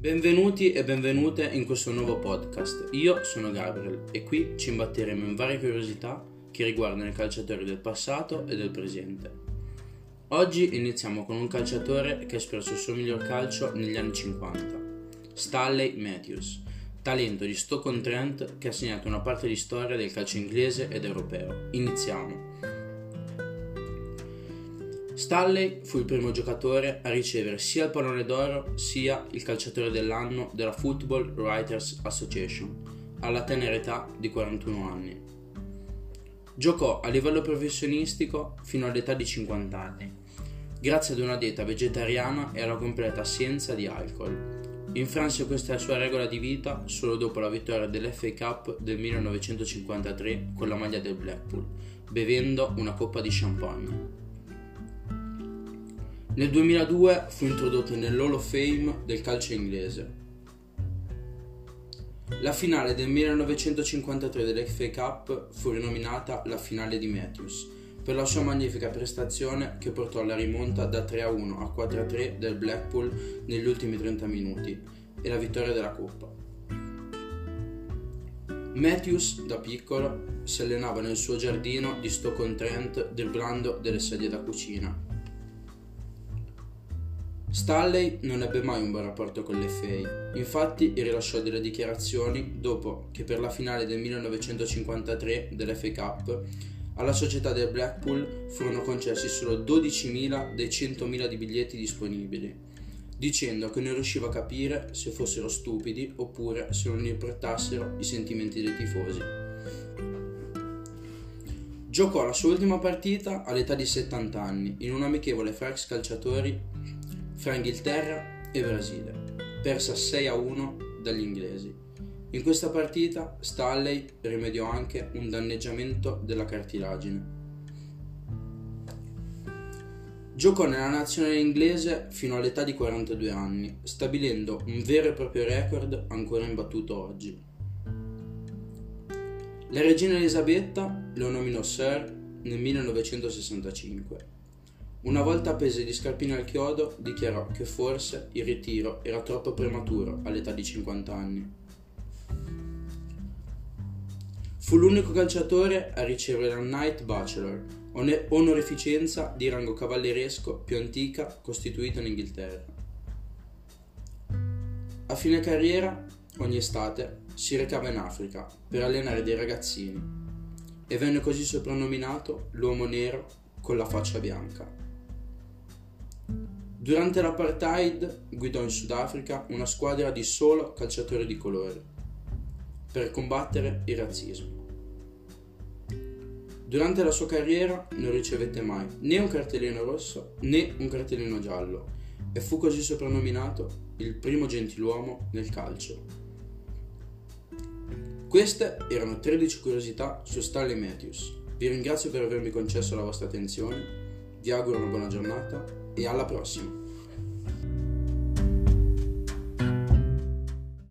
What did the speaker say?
Benvenuti e benvenute in questo nuovo podcast. Io sono Gabriel e qui ci imbatteremo in varie curiosità che riguardano i calciatori del passato e del presente. Oggi iniziamo con un calciatore che ha espresso il suo miglior calcio negli anni 50, Stanley Matthews, talento di Stoke-on-Trent che ha segnato una parte di storia del calcio inglese ed europeo. Iniziamo. Stanley fu il primo giocatore a ricevere sia il pallone d'oro sia il calciatore dell'anno della Football Writers Association alla tenera età di 41 anni. Giocò a livello professionistico fino all'età di 50 anni, grazie ad una dieta vegetariana e alla completa assenza di alcol. Infranse questa sua regola di vita solo dopo la vittoria dell'FA Cup del 1953 con la maglia del Blackpool, bevendo una coppa di champagne. Nel 2002 fu introdotto nell'Hall of Fame del calcio inglese. La finale del 1953 dell'FA Cup fu rinominata la finale di Matthews per la sua magnifica prestazione che portò alla rimonta da 3 a 1 a 4 a 3 del Blackpool negli ultimi 30 minuti e la vittoria della Coppa. Matthews, da piccolo, si allenava nel suo giardino di Stoke-on-Trent driblando delle sedie da cucina Stanley non ebbe mai un buon rapporto con l'FA, infatti rilasciò delle dichiarazioni dopo che per la finale del 1953 dell'FA Cup alla società del Blackpool furono concessi solo 12.000 dei 100.000 di biglietti disponibili, dicendo che non riusciva a capire se fossero stupidi oppure se non gli importassero i sentimenti dei tifosi. Giocò la sua ultima partita all'età di 70 anni in un amichevole fra ex calciatori fra Inghilterra e Brasile, persa 6 a 1 dagli inglesi. In questa partita Stanley rimediò anche un danneggiamento della cartilagine. Giocò nella nazionale inglese fino all'età di 42 anni, stabilendo un vero e proprio record ancora imbattuto oggi. La regina Elisabetta lo nominò Sir nel 1965 una volta appese gli scarpini al chiodo, dichiarò che forse il ritiro era troppo prematuro all'età di 50 anni. Fu l'unico calciatore a ricevere la Knight Bachelor, onorificenza di rango cavalleresco più antica costituita in Inghilterra. A fine carriera, ogni estate, si recava in Africa per allenare dei ragazzini e venne così soprannominato l'uomo nero con la faccia bianca. Durante l'apartheid guidò in Sudafrica una squadra di solo calciatori di colore per combattere il razzismo. Durante la sua carriera non ricevette mai né un cartellino rosso né un cartellino giallo e fu così soprannominato il primo gentiluomo nel calcio. Queste erano 13 curiosità su Stanley Matthews. Vi ringrazio per avermi concesso la vostra attenzione, vi auguro una buona giornata e alla prossima!